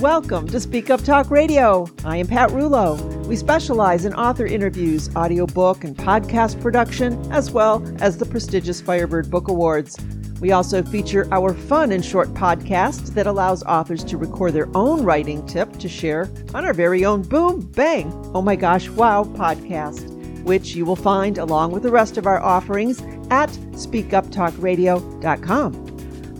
Welcome to Speak Up Talk Radio. I am Pat Rullo. We specialize in author interviews, audiobook, and podcast production, as well as the prestigious Firebird Book Awards. We also feature our fun and short podcast that allows authors to record their own writing tip to share on our very own Boom Bang Oh My Gosh Wow podcast, which you will find along with the rest of our offerings at speakuptalkradio.com.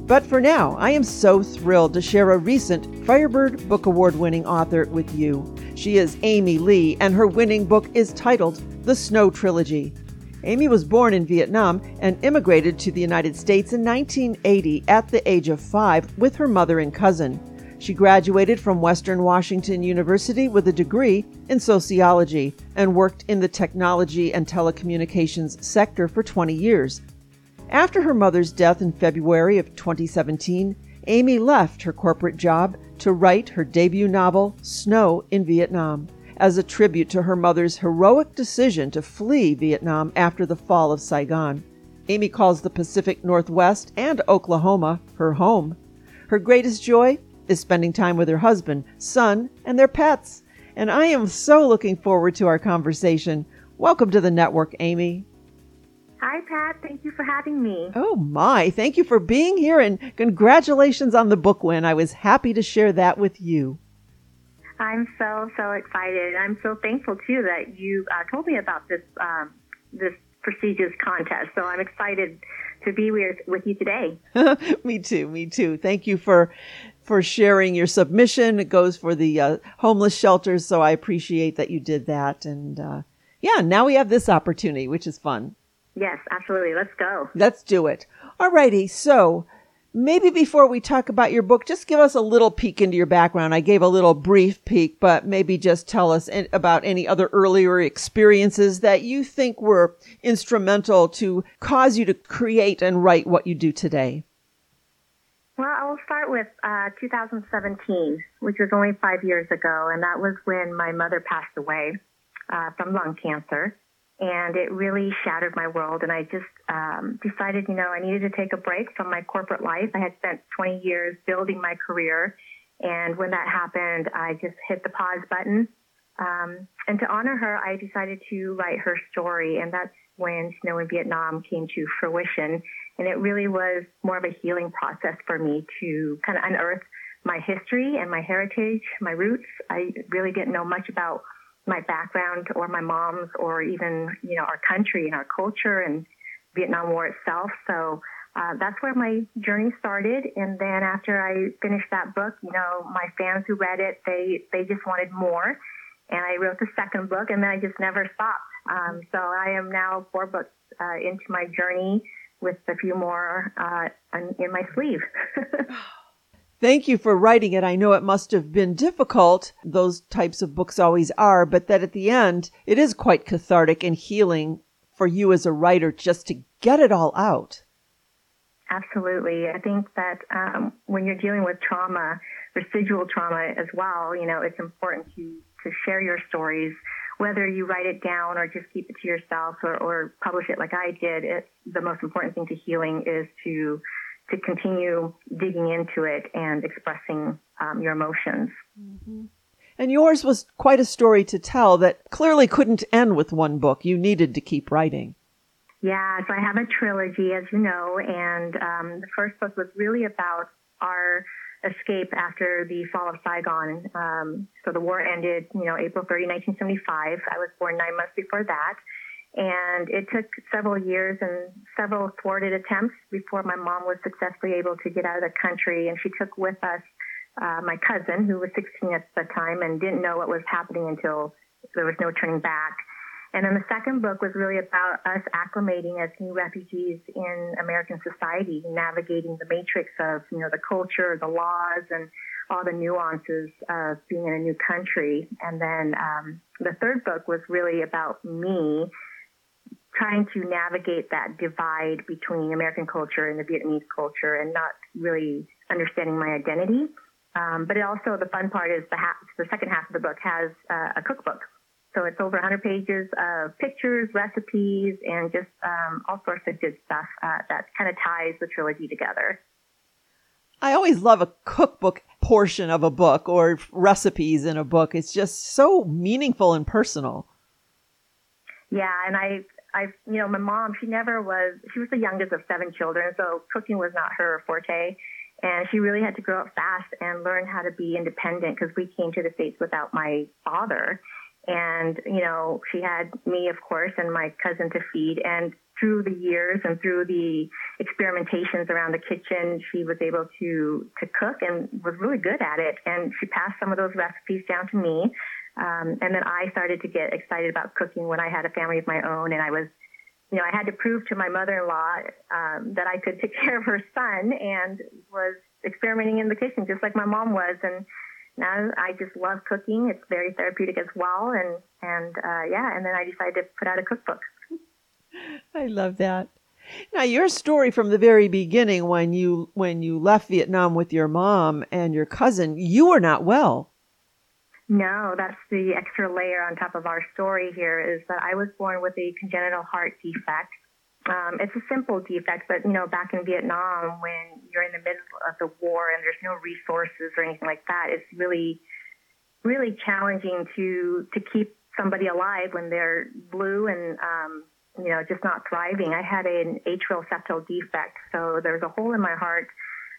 But for now, I am so thrilled to share a recent Firebird Book Award winning author with you. She is Amy Lee, and her winning book is titled The Snow Trilogy. Amy was born in Vietnam and immigrated to the United States in 1980 at the age of five with her mother and cousin. She graduated from Western Washington University with a degree in sociology and worked in the technology and telecommunications sector for 20 years. After her mother's death in February of 2017, Amy left her corporate job to write her debut novel, Snow in Vietnam, as a tribute to her mother's heroic decision to flee Vietnam after the fall of Saigon. Amy calls the Pacific Northwest and Oklahoma her home. Her greatest joy is spending time with her husband, son, and their pets. And I am so looking forward to our conversation. Welcome to the network, Amy. Hi, Pat. Thank you for having me. Oh, my. Thank you for being here and congratulations on the book win. I was happy to share that with you. I'm so, so excited. I'm so thankful, too, that you uh, told me about this, um, this prestigious contest. So I'm excited to be with, with you today. me too. Me too. Thank you for for sharing your submission. It goes for the uh, homeless shelters, so I appreciate that you did that. And uh, yeah, now we have this opportunity, which is fun. Yes, absolutely. Let's go. Let's do it. All righty. So maybe before we talk about your book, just give us a little peek into your background. I gave a little brief peek, but maybe just tell us about any other earlier experiences that you think were instrumental to cause you to create and write what you do today. Well, I'll start with uh, 2017, which was only five years ago, and that was when my mother passed away uh, from lung cancer and it really shattered my world. And I just um, decided, you know, I needed to take a break from my corporate life. I had spent 20 years building my career, and when that happened, I just hit the pause button. Um, and to honor her, I decided to write her story, and that's when Snow in Vietnam came to fruition. And it really was more of a healing process for me to kind of unearth my history and my heritage, my roots. I really didn't know much about my background or my mom's or even, you know, our country and our culture and Vietnam War itself. So uh, that's where my journey started. And then after I finished that book, you know, my fans who read it, they, they just wanted more. And I wrote the second book and then I just never stopped. Um, so I am now four books uh, into my journey with a few more uh, in my sleeve. Thank you for writing it. I know it must have been difficult. Those types of books always are, but that at the end, it is quite cathartic and healing for you as a writer just to get it all out. Absolutely. I think that um, when you're dealing with trauma, residual trauma as well, you know, it's important to, to share your stories, whether you write it down or just keep it to yourself or, or publish it like I did. It, the most important thing to healing is to to continue digging into it and expressing um, your emotions. Mm-hmm. And yours was quite a story to tell that clearly couldn't end with one book. You needed to keep writing. Yeah, so I have a trilogy, as you know, and um, the first book was really about our escape after the fall of Saigon. Um, so the war ended, you know, April 30, 1975. I was born nine months before that. And it took several years and several thwarted attempts before my mom was successfully able to get out of the country. And she took with us uh, my cousin, who was 16 at the time and didn't know what was happening until there was no turning back. And then the second book was really about us acclimating as new refugees in American society, navigating the matrix of, you know, the culture, the laws, and all the nuances of being in a new country. And then um, the third book was really about me trying to navigate that divide between American culture and the Vietnamese culture and not really understanding my identity. Um, but it also, the fun part is the, half, the second half of the book has uh, a cookbook. So it's over 100 pages of pictures, recipes, and just um, all sorts of good stuff uh, that kind of ties the trilogy together. I always love a cookbook portion of a book or recipes in a book. It's just so meaningful and personal. Yeah, and I, I, you know, my mom, she never was. She was the youngest of seven children, so cooking was not her forte, and she really had to grow up fast and learn how to be independent because we came to the states without my father, and you know, she had me, of course, and my cousin to feed, and through the years and through the experimentations around the kitchen, she was able to to cook and was really good at it. And she passed some of those recipes down to me. Um, and then I started to get excited about cooking when I had a family of my own, and I was, you know, I had to prove to my mother-in-law um, that I could take care of her son, and was experimenting in the kitchen just like my mom was. And now I just love cooking. It's very therapeutic as well, and and uh, yeah. And then I decided to put out a cookbook. I love that. Now your story from the very beginning when you when you left Vietnam with your mom and your cousin, you were not well. No, that's the extra layer on top of our story here is that I was born with a congenital heart defect. Um, it's a simple defect, but you know, back in Vietnam, when you're in the middle of the war and there's no resources or anything like that, it's really, really challenging to to keep somebody alive when they're blue and um, you know, just not thriving. I had an atrial septal defect, so there was a hole in my heart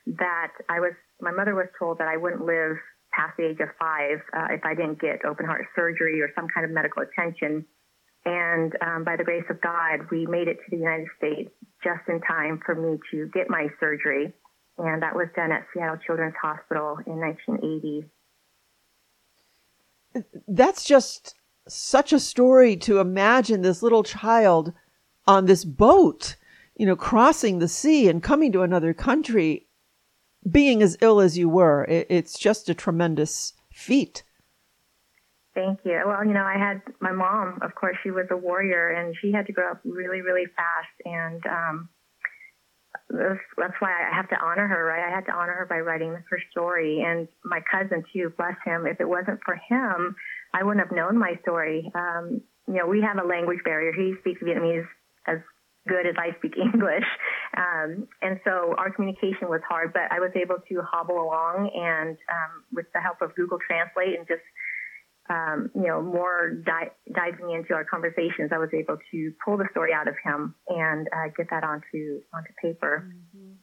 that I was. My mother was told that I wouldn't live past the age of five uh, if I didn't get open heart surgery or some kind of medical attention. And um, by the grace of God, we made it to the United States just in time for me to get my surgery. And that was done at Seattle Children's Hospital in 1980. That's just such a story to imagine this little child on this boat, you know, crossing the sea and coming to another country, being as ill as you were. It, it's just a tremendous feat. Thank you. Well, you know, I had my mom, of course, she was a warrior and she had to grow up really, really fast. And, um, that's, why I have to honor her, right? I had to honor her by writing her story. And my cousin, too, bless him. If it wasn't for him, I wouldn't have known my story. Um, you know, we have a language barrier. He speaks Vietnamese as good as I speak English. Um, and so our communication was hard, but I was able to hobble along and um, with the help of Google Translate and just, um, you know, more di- diving into our conversations, I was able to pull the story out of him and uh, get that onto onto paper. Mm-hmm.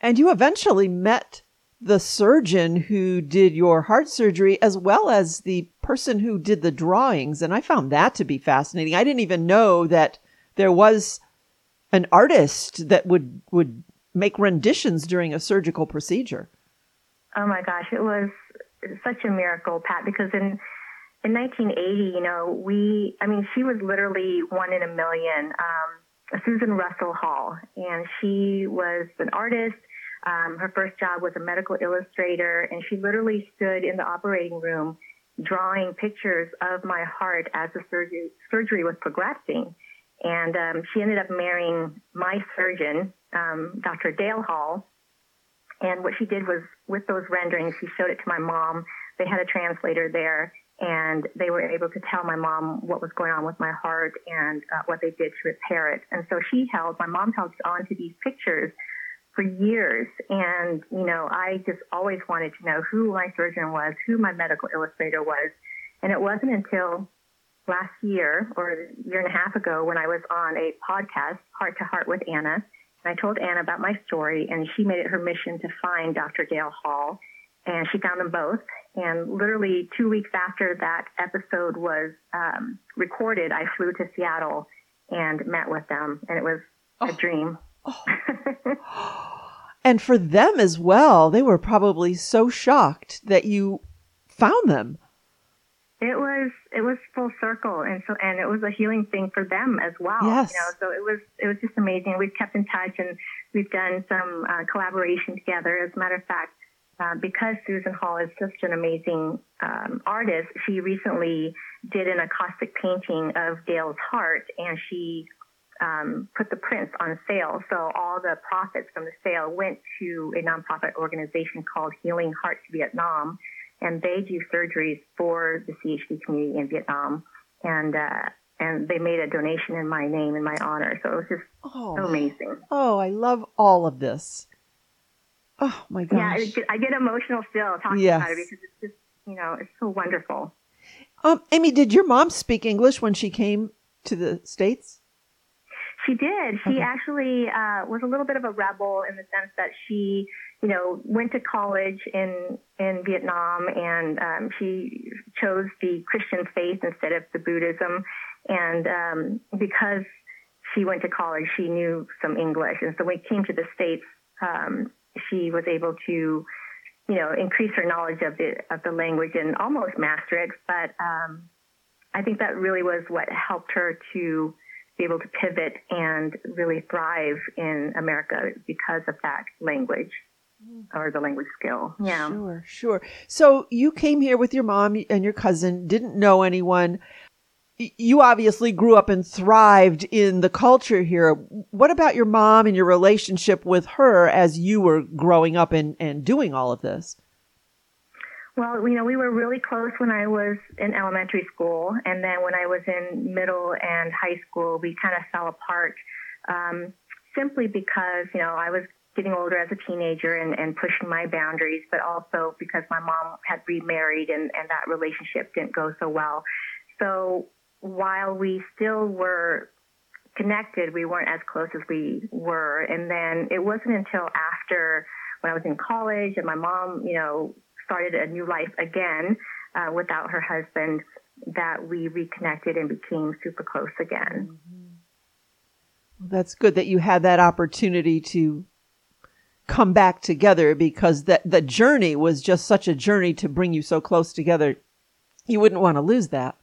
And you eventually met the surgeon who did your heart surgery as well as the person who did the drawings. And I found that to be fascinating. I didn't even know that there was an artist that would, would make renditions during a surgical procedure. Oh my gosh, it was such a miracle, Pat, because in in 1980, you know, we, I mean, she was literally one in a million. Um, Susan Russell Hall, and she was an artist. Um, her first job was a medical illustrator, and she literally stood in the operating room drawing pictures of my heart as the surgery, surgery was progressing. And um, she ended up marrying my surgeon, um, Dr. Dale Hall. And what she did was, with those renderings, she showed it to my mom. They had a translator there, and they were able to tell my mom what was going on with my heart and uh, what they did to repair it. And so she held, my mom held on to these pictures for years. And, you know, I just always wanted to know who my surgeon was, who my medical illustrator was. And it wasn't until last year or a year and a half ago when I was on a podcast, Heart to Heart with Anna. And I told Anna about my story, and she made it her mission to find Dr. Dale Hall. And she found them both. And literally two weeks after that episode was um, recorded, I flew to Seattle and met with them. And it was oh. a dream. Oh. and for them as well, they were probably so shocked that you found them. It was it was full circle, and so and it was a healing thing for them as well. Yes. You know, so it was it was just amazing. We've kept in touch, and we've done some uh, collaboration together. As a matter of fact, uh, because Susan Hall is such an amazing um, artist, she recently did an acoustic painting of Dale's heart, and she um, put the prints on sale. So all the profits from the sale went to a nonprofit organization called Healing Hearts Vietnam, and they do surgeries for the CHD community in Vietnam. And uh, and they made a donation in my name in my honor. So it was just oh. so amazing. Oh, I love all of this. Oh my gosh. Yeah, I get emotional still talking yes. about it because it's just, you know, it's so wonderful. Um, Amy, did your mom speak English when she came to the States? She did. She okay. actually uh, was a little bit of a rebel in the sense that she, you know, went to college in in Vietnam and um, she chose the Christian faith instead of the Buddhism. And um, because she went to college, she knew some English. And so when it came to the States, um, she was able to, you know, increase her knowledge of the of the language and almost master it. But um, I think that really was what helped her to be able to pivot and really thrive in America because of that language or the language skill. Yeah. Sure, sure. So you came here with your mom and your cousin, didn't know anyone you obviously grew up and thrived in the culture here. What about your mom and your relationship with her as you were growing up and, and doing all of this? Well, you know, we were really close when I was in elementary school. And then when I was in middle and high school, we kind of fell apart um, simply because, you know, I was getting older as a teenager and, and pushing my boundaries, but also because my mom had remarried and, and that relationship didn't go so well. So while we still were connected, we weren't as close as we were. And then it wasn't until after when I was in college and my mom, you know, started a new life again uh, without her husband that we reconnected and became super close again. Mm-hmm. Well, that's good that you had that opportunity to come back together because that the journey was just such a journey to bring you so close together. You wouldn't want to lose that.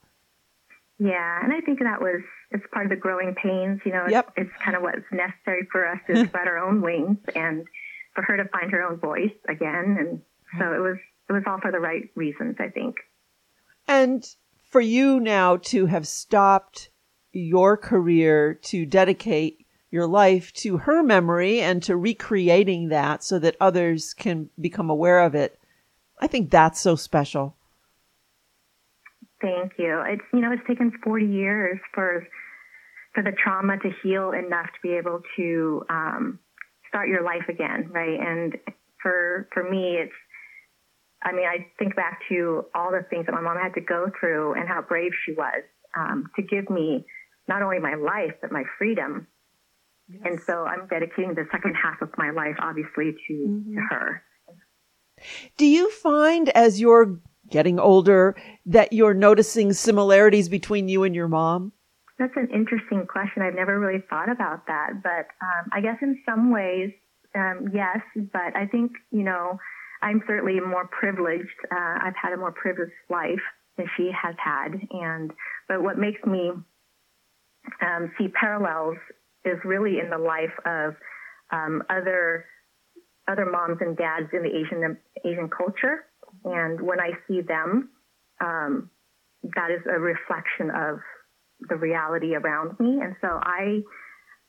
Yeah, and I think that was it's part of the growing pains. You know, it's, yep. it's kind of what's necessary for us to spread our own wings and for her to find her own voice again. And so it was it was all for the right reasons, I think. And for you now to have stopped your career to dedicate your life to her memory and to recreating that so that others can become aware of it. I think that's so special. Thank you. It's you know it's taken 40 years for for the trauma to heal enough to be able to um, start your life again, right? And for for me, it's I mean I think back to all the things that my mom had to go through and how brave she was um, to give me not only my life but my freedom. Yes. And so I'm dedicating the second half of my life, obviously, to, mm-hmm. to her. Do you find as you're getting older that you're noticing similarities between you and your mom? That's an interesting question. I've never really thought about that, but um, I guess in some ways, um, yes. But I think you know, I'm certainly more privileged. Uh, I've had a more privileged life than she has had, and but what makes me um, see parallels is really in the life of um, other other moms and dads in the Asian Asian culture and when I see them, um, that is a reflection of the reality around me. And so I,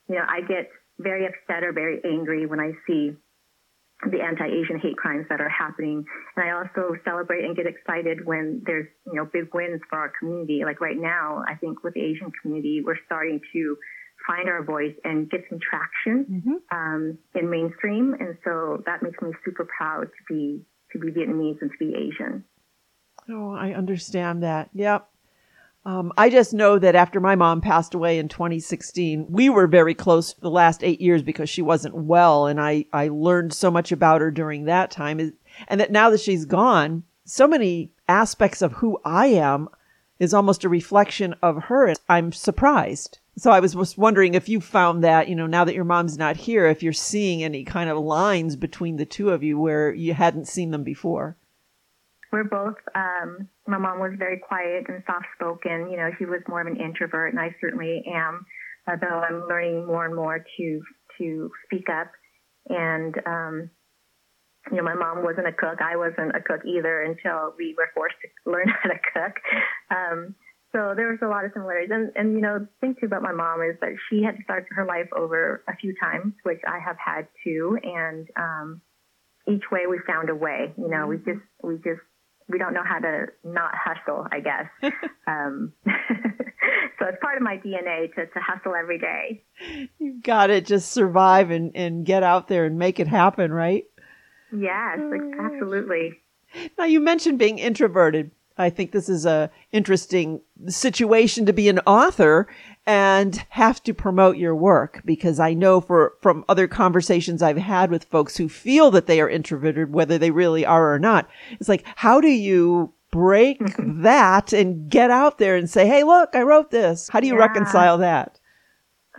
you know, I get very upset or very angry when I see the anti-Asian hate crimes that are happening. And I also celebrate and get excited when there's, you know, big wins for our community. Like right now, I think with the Asian community, we're starting to find our voice and get some traction mm-hmm. um, in mainstream. And so that makes me super proud to be to be Vietnamese and to be Asian. Oh, I understand that. Yep. Um, I just know that after my mom passed away in 2016, we were very close the last eight years because she wasn't well. And I, I learned so much about her during that time. And that now that she's gone, so many aspects of who I am is almost a reflection of her. I'm surprised. So I was just wondering if you found that, you know, now that your mom's not here, if you're seeing any kind of lines between the two of you where you hadn't seen them before. We're both, um, my mom was very quiet and soft spoken. You know, she was more of an introvert, and I certainly am, although I'm learning more and more to, to speak up. And, um, you know, my mom wasn't a cook. I wasn't a cook either until we were forced to learn how to cook. Um, so there was a lot of similarities. And, and, you know, the thing too about my mom is that she had to start her life over a few times, which I have had too. And, um, each way we found a way, you know, we just, we just, we don't know how to not hustle, I guess. um, so it's part of my DNA to, to hustle every day. You've got to just survive and, and get out there and make it happen, right? Yes, absolutely. Now you mentioned being introverted. I think this is a interesting situation to be an author and have to promote your work because I know for from other conversations I've had with folks who feel that they are introverted whether they really are or not. It's like how do you break that and get out there and say, "Hey, look, I wrote this." How do you yeah. reconcile that?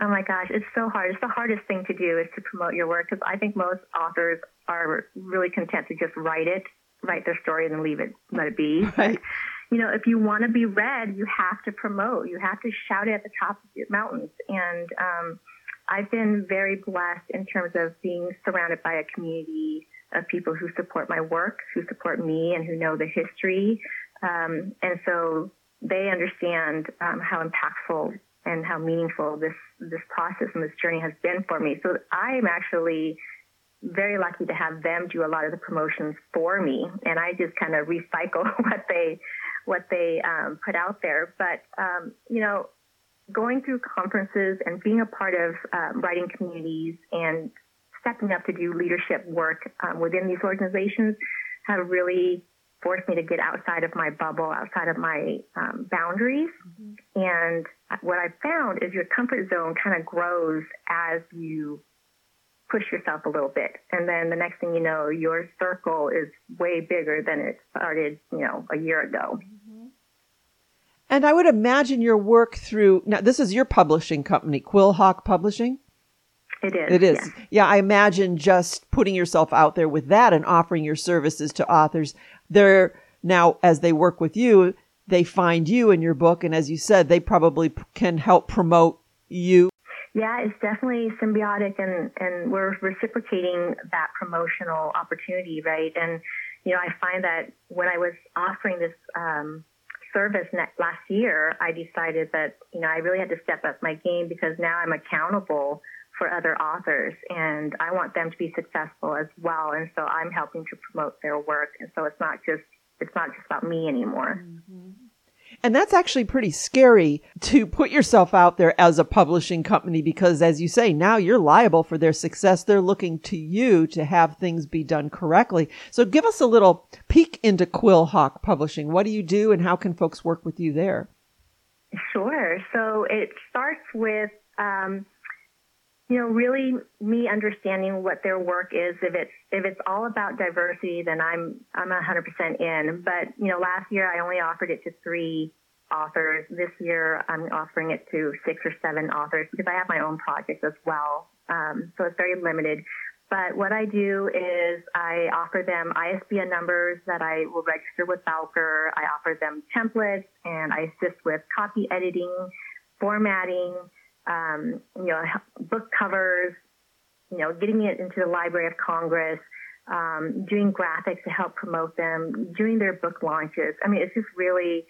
Oh my gosh, it's so hard. It's the hardest thing to do is to promote your work because I think most authors are really content to just write it write their story and then leave it, let it be. Right. But, you know, if you want to be read, you have to promote. You have to shout it at the top of the mountains. And um, I've been very blessed in terms of being surrounded by a community of people who support my work, who support me, and who know the history. Um, and so they understand um, how impactful and how meaningful this this process and this journey has been for me. So I am actually very lucky to have them do a lot of the promotions for me, and I just kind of recycle what they what they um, put out there. But um, you know, going through conferences and being a part of um, writing communities and stepping up to do leadership work um, within these organizations have really forced me to get outside of my bubble, outside of my um, boundaries. Mm-hmm. And what I found is your comfort zone kind of grows as you push yourself a little bit. And then the next thing you know, your circle is way bigger than it started, you know, a year ago. Mm-hmm. And I would imagine your work through now this is your publishing company, Quillhawk Publishing. It is. It is. Yeah. yeah, I imagine just putting yourself out there with that and offering your services to authors. They're now as they work with you, they find you in your book and as you said, they probably can help promote you yeah, it's definitely symbiotic and, and we're reciprocating that promotional opportunity, right? And, you know, I find that when I was offering this, um, service last year, I decided that, you know, I really had to step up my game because now I'm accountable for other authors and I want them to be successful as well. And so I'm helping to promote their work. And so it's not just, it's not just about me anymore. Mm-hmm. And that's actually pretty scary to put yourself out there as a publishing company because, as you say, now you're liable for their success. They're looking to you to have things be done correctly. So give us a little peek into Quillhawk Publishing. What do you do and how can folks work with you there? Sure. So it starts with, um, you know, really me understanding what their work is. If it's if it's all about diversity, then I'm I'm 100% in. But you know, last year I only offered it to three authors. This year I'm offering it to six or seven authors because I have my own projects as well. Um, so it's very limited. But what I do is I offer them ISBN numbers that I will register with Bowker. I offer them templates and I assist with copy editing, formatting um, you know, book covers, you know, getting it into the Library of Congress, um, doing graphics to help promote them, doing their book launches. I mean, it's just really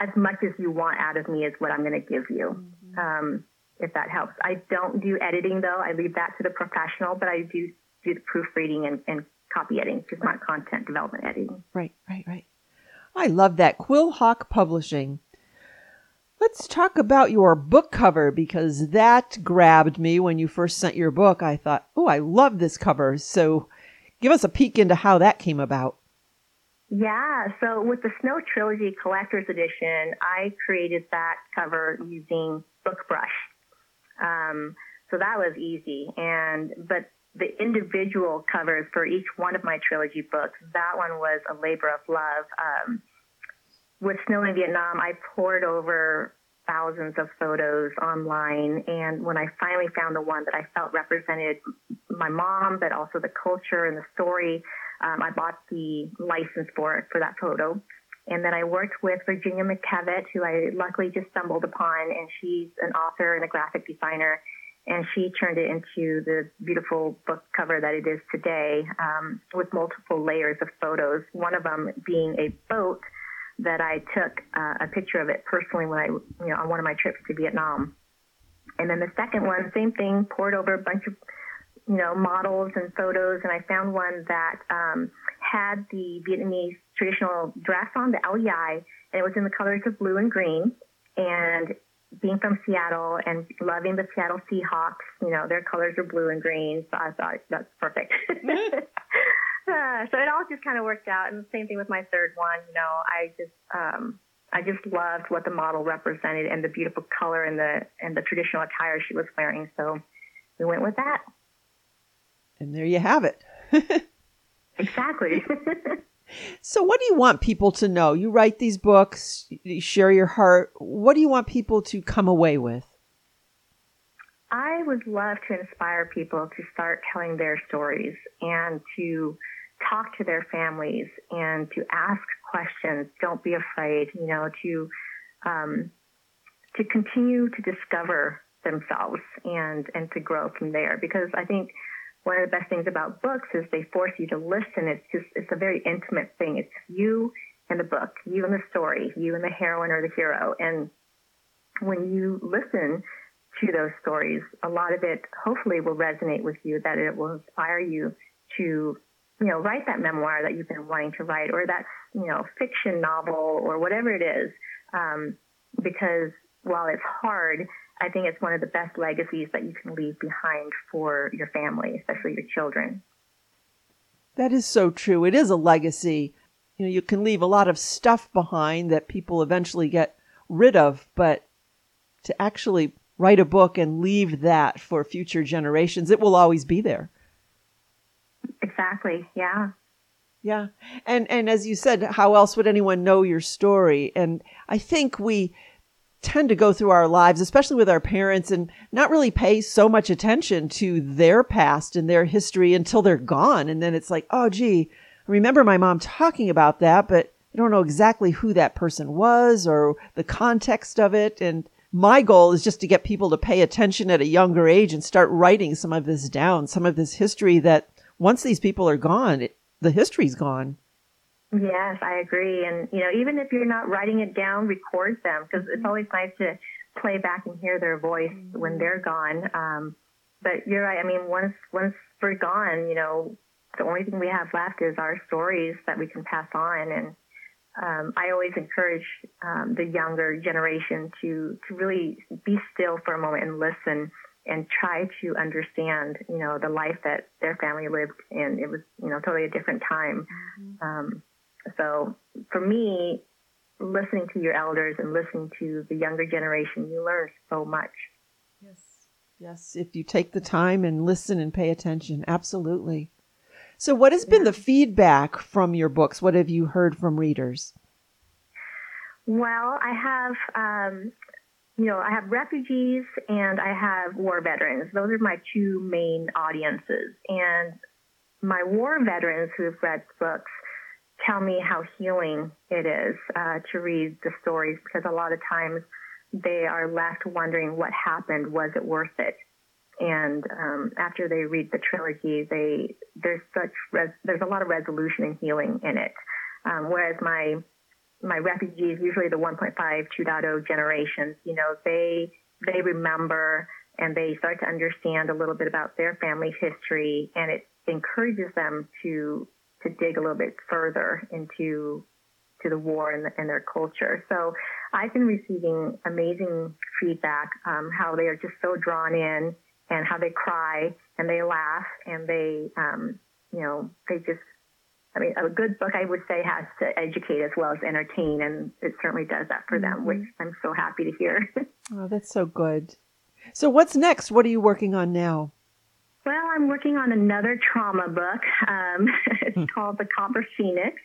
as much as you want out of me is what I'm going to give you. Mm-hmm. Um, if that helps. I don't do editing though. I leave that to the professional, but I do do the proofreading and, and copy editing, just right. not content development editing. Right, right, right. I love that. Quillhawk Publishing. Let's talk about your book cover because that grabbed me when you first sent your book. I thought, oh, I love this cover. So give us a peek into how that came about. Yeah, so with the Snow Trilogy Collector's Edition, I created that cover using BookBrush. Um, so that was easy. And but the individual covers for each one of my trilogy books, that one was a labor of love. Um, with Snow in Vietnam, I pored over thousands of photos online. And when I finally found the one that I felt represented my mom, but also the culture and the story, um, I bought the license for it for that photo. And then I worked with Virginia McKevitt, who I luckily just stumbled upon, and she's an author and a graphic designer. And she turned it into the beautiful book cover that it is today, um, with multiple layers of photos. One of them being a boat that I took uh, a picture of it personally when I, you know, on one of my trips to Vietnam. And then the second one, same thing, pored over a bunch of, you know, models and photos, and I found one that um, had the Vietnamese traditional dress on, the áo dài, and it was in the colors of blue and green. And being from Seattle and loving the Seattle Seahawks, you know, their colors are blue and green, so I thought that's perfect. So it all just kind of worked out, and the same thing with my third one. You know, I just um, I just loved what the model represented and the beautiful color and the and the traditional attire she was wearing. So we went with that. And there you have it. exactly. so what do you want people to know? You write these books, you share your heart. What do you want people to come away with? Would love to inspire people to start telling their stories and to talk to their families and to ask questions. Don't be afraid, you know, to um, to continue to discover themselves and and to grow from there. Because I think one of the best things about books is they force you to listen. It's just it's a very intimate thing. It's you and the book, you and the story, you and the heroine or the hero. And when you listen to those stories, a lot of it hopefully will resonate with you, that it will inspire you to you know, write that memoir that you've been wanting to write or that, you know, fiction novel or whatever it is. Um, because while it's hard, I think it's one of the best legacies that you can leave behind for your family, especially your children. That is so true. It is a legacy. You know, you can leave a lot of stuff behind that people eventually get rid of, but to actually write a book and leave that for future generations, it will always be there. Exactly. Yeah. Yeah. And and as you said, how else would anyone know your story? And I think we tend to go through our lives, especially with our parents, and not really pay so much attention to their past and their history until they're gone. And then it's like, oh, gee, I remember my mom talking about that, but I don't know exactly who that person was or the context of it. And my goal is just to get people to pay attention at a younger age and start writing some of this down, some of this history that once these people are gone, it, the history's gone. Yes, I agree. And, you know, even if you're not writing it down, record them because it's mm-hmm. always nice to play back and hear their voice mm-hmm. when they're gone. Um, but you're right. I mean, once, once we're gone, you know, the only thing we have left is our stories that we can pass on. And, um, I always encourage um, the younger generation to, to really be still for a moment and listen and try to understand, you know, the life that their family lived in. It was, you know, totally a different time. Mm-hmm. Um, so for me, listening to your elders and listening to the younger generation, you learn so much. Yes. Yes. If you take the time and listen and pay attention. Absolutely. So what has yeah. been the feedback from your books? What have you heard from readers? Well, I have um, you know, I have refugees and I have war veterans. Those are my two main audiences. And my war veterans who've read books tell me how healing it is uh, to read the stories because a lot of times they are left wondering what happened. Was it worth it? And um, after they read the trilogy, they there's such res- there's a lot of resolution and healing in it. Um, whereas my my refugees, usually the 1.5, 2.0 generations, you know, they they remember and they start to understand a little bit about their family history, and it encourages them to to dig a little bit further into to the war and, the, and their culture. So I've been receiving amazing feedback, um, how they are just so drawn in, and how they cry and they laugh and they, um, you know, they just I mean, a good book, I would say, has to educate as well as entertain, and it certainly does that for them, which mm-hmm. I'm so happy to hear. oh, that's so good. So, what's next? What are you working on now? Well, I'm working on another trauma book. Um, it's hmm. called The Copper Phoenix.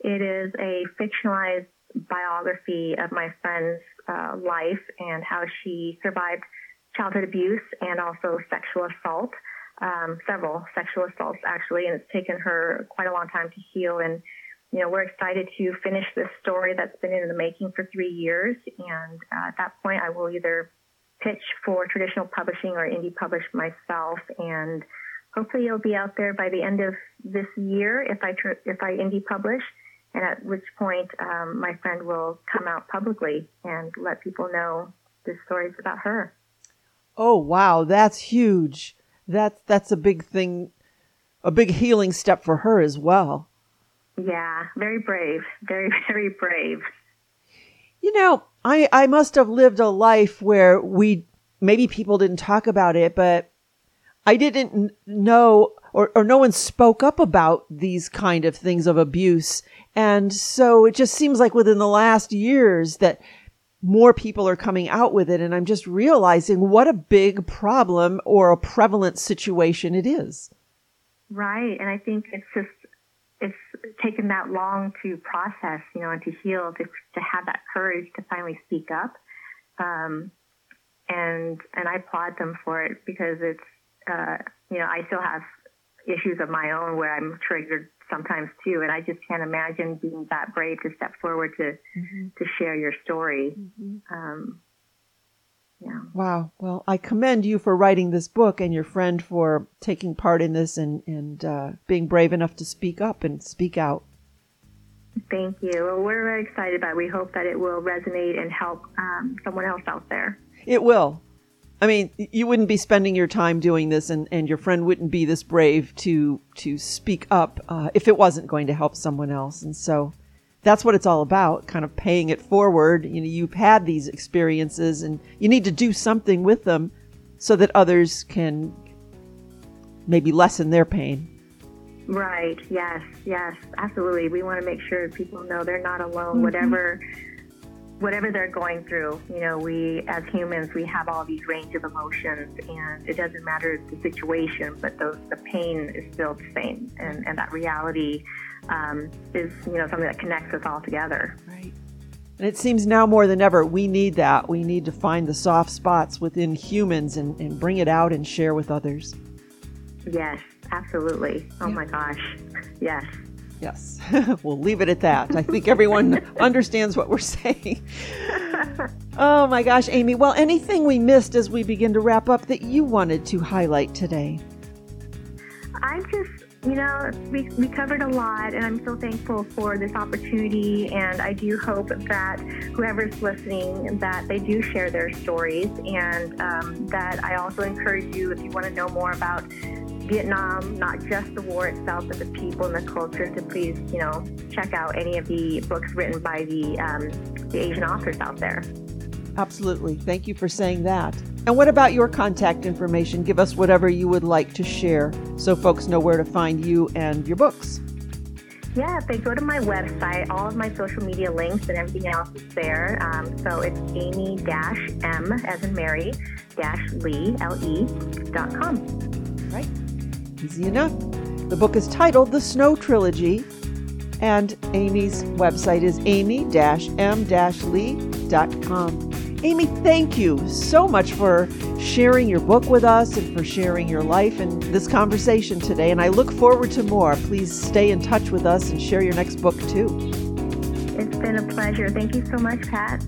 It is a fictionalized biography of my friend's uh, life and how she survived childhood abuse and also sexual assault um, several sexual assaults actually, and it's taken her quite a long time to heal. And you know, we're excited to finish this story that's been in the making for three years. And uh, at that point, I will either pitch for traditional publishing or indie publish myself. And hopefully, it'll be out there by the end of this year if I tr- if I indie publish. And at which point, um, my friend will come out publicly and let people know this story is about her. Oh wow, that's huge. That's that's a big thing, a big healing step for her as well. Yeah, very brave, very very brave. You know, I I must have lived a life where we maybe people didn't talk about it, but I didn't know or, or no one spoke up about these kind of things of abuse. And so it just seems like within the last years that more people are coming out with it. And I'm just realizing what a big problem or a prevalent situation it is. Right. And I think it's just, it's taken that long to process, you know, and to heal, to, to have that courage to finally speak up. Um, and, and I applaud them for it because it's, uh, you know, I still have issues of my own where I'm triggered sometimes too. And I just can't imagine being that brave to step forward to mm-hmm. to share your story. Mm-hmm. Um, yeah. Wow. Well, I commend you for writing this book and your friend for taking part in this and and uh, being brave enough to speak up and speak out. Thank you. Well, we're very excited about it. We hope that it will resonate and help um, someone else out there. It will. I mean, you wouldn't be spending your time doing this, and, and your friend wouldn't be this brave to to speak up uh, if it wasn't going to help someone else. And so, that's what it's all about, kind of paying it forward. You know, you've had these experiences, and you need to do something with them so that others can maybe lessen their pain. Right. Yes. Yes. Absolutely. We want to make sure people know they're not alone. Mm-hmm. Whatever whatever they're going through, you know, we as humans we have all these range of emotions, and it doesn't matter the situation, but those the pain is still the same, and and that reality um, is you know something that connects us all together. Right. And it seems now more than ever we need that. We need to find the soft spots within humans and, and bring it out and share with others. Yes, absolutely. Oh yeah. my gosh. Yes. Yes, we'll leave it at that. I think everyone understands what we're saying. oh my gosh, Amy. Well, anything we missed as we begin to wrap up that you wanted to highlight today? I just, you know, we, we covered a lot, and I'm so thankful for this opportunity. And I do hope that whoever's listening, that they do share their stories, and um, that I also encourage you if you want to know more about Vietnam, not just the war itself, but the people and the culture, to please, you know, check out any of the books written by the, um, the Asian authors out there. Absolutely. Thank you for saying that. And what about your contact information? Give us whatever you would like to share so folks know where to find you and your books. Yeah, if they go to my website, all of my social media links and everything else is there. Um, so it's amy-m, as in Mary, dash lee, L-E, dot com. Easy enough. The book is titled The Snow Trilogy, and Amy's website is amy-m-lee.com. Amy, thank you so much for sharing your book with us and for sharing your life and this conversation today. And I look forward to more. Please stay in touch with us and share your next book too. It's been a pleasure. Thank you so much, Pat.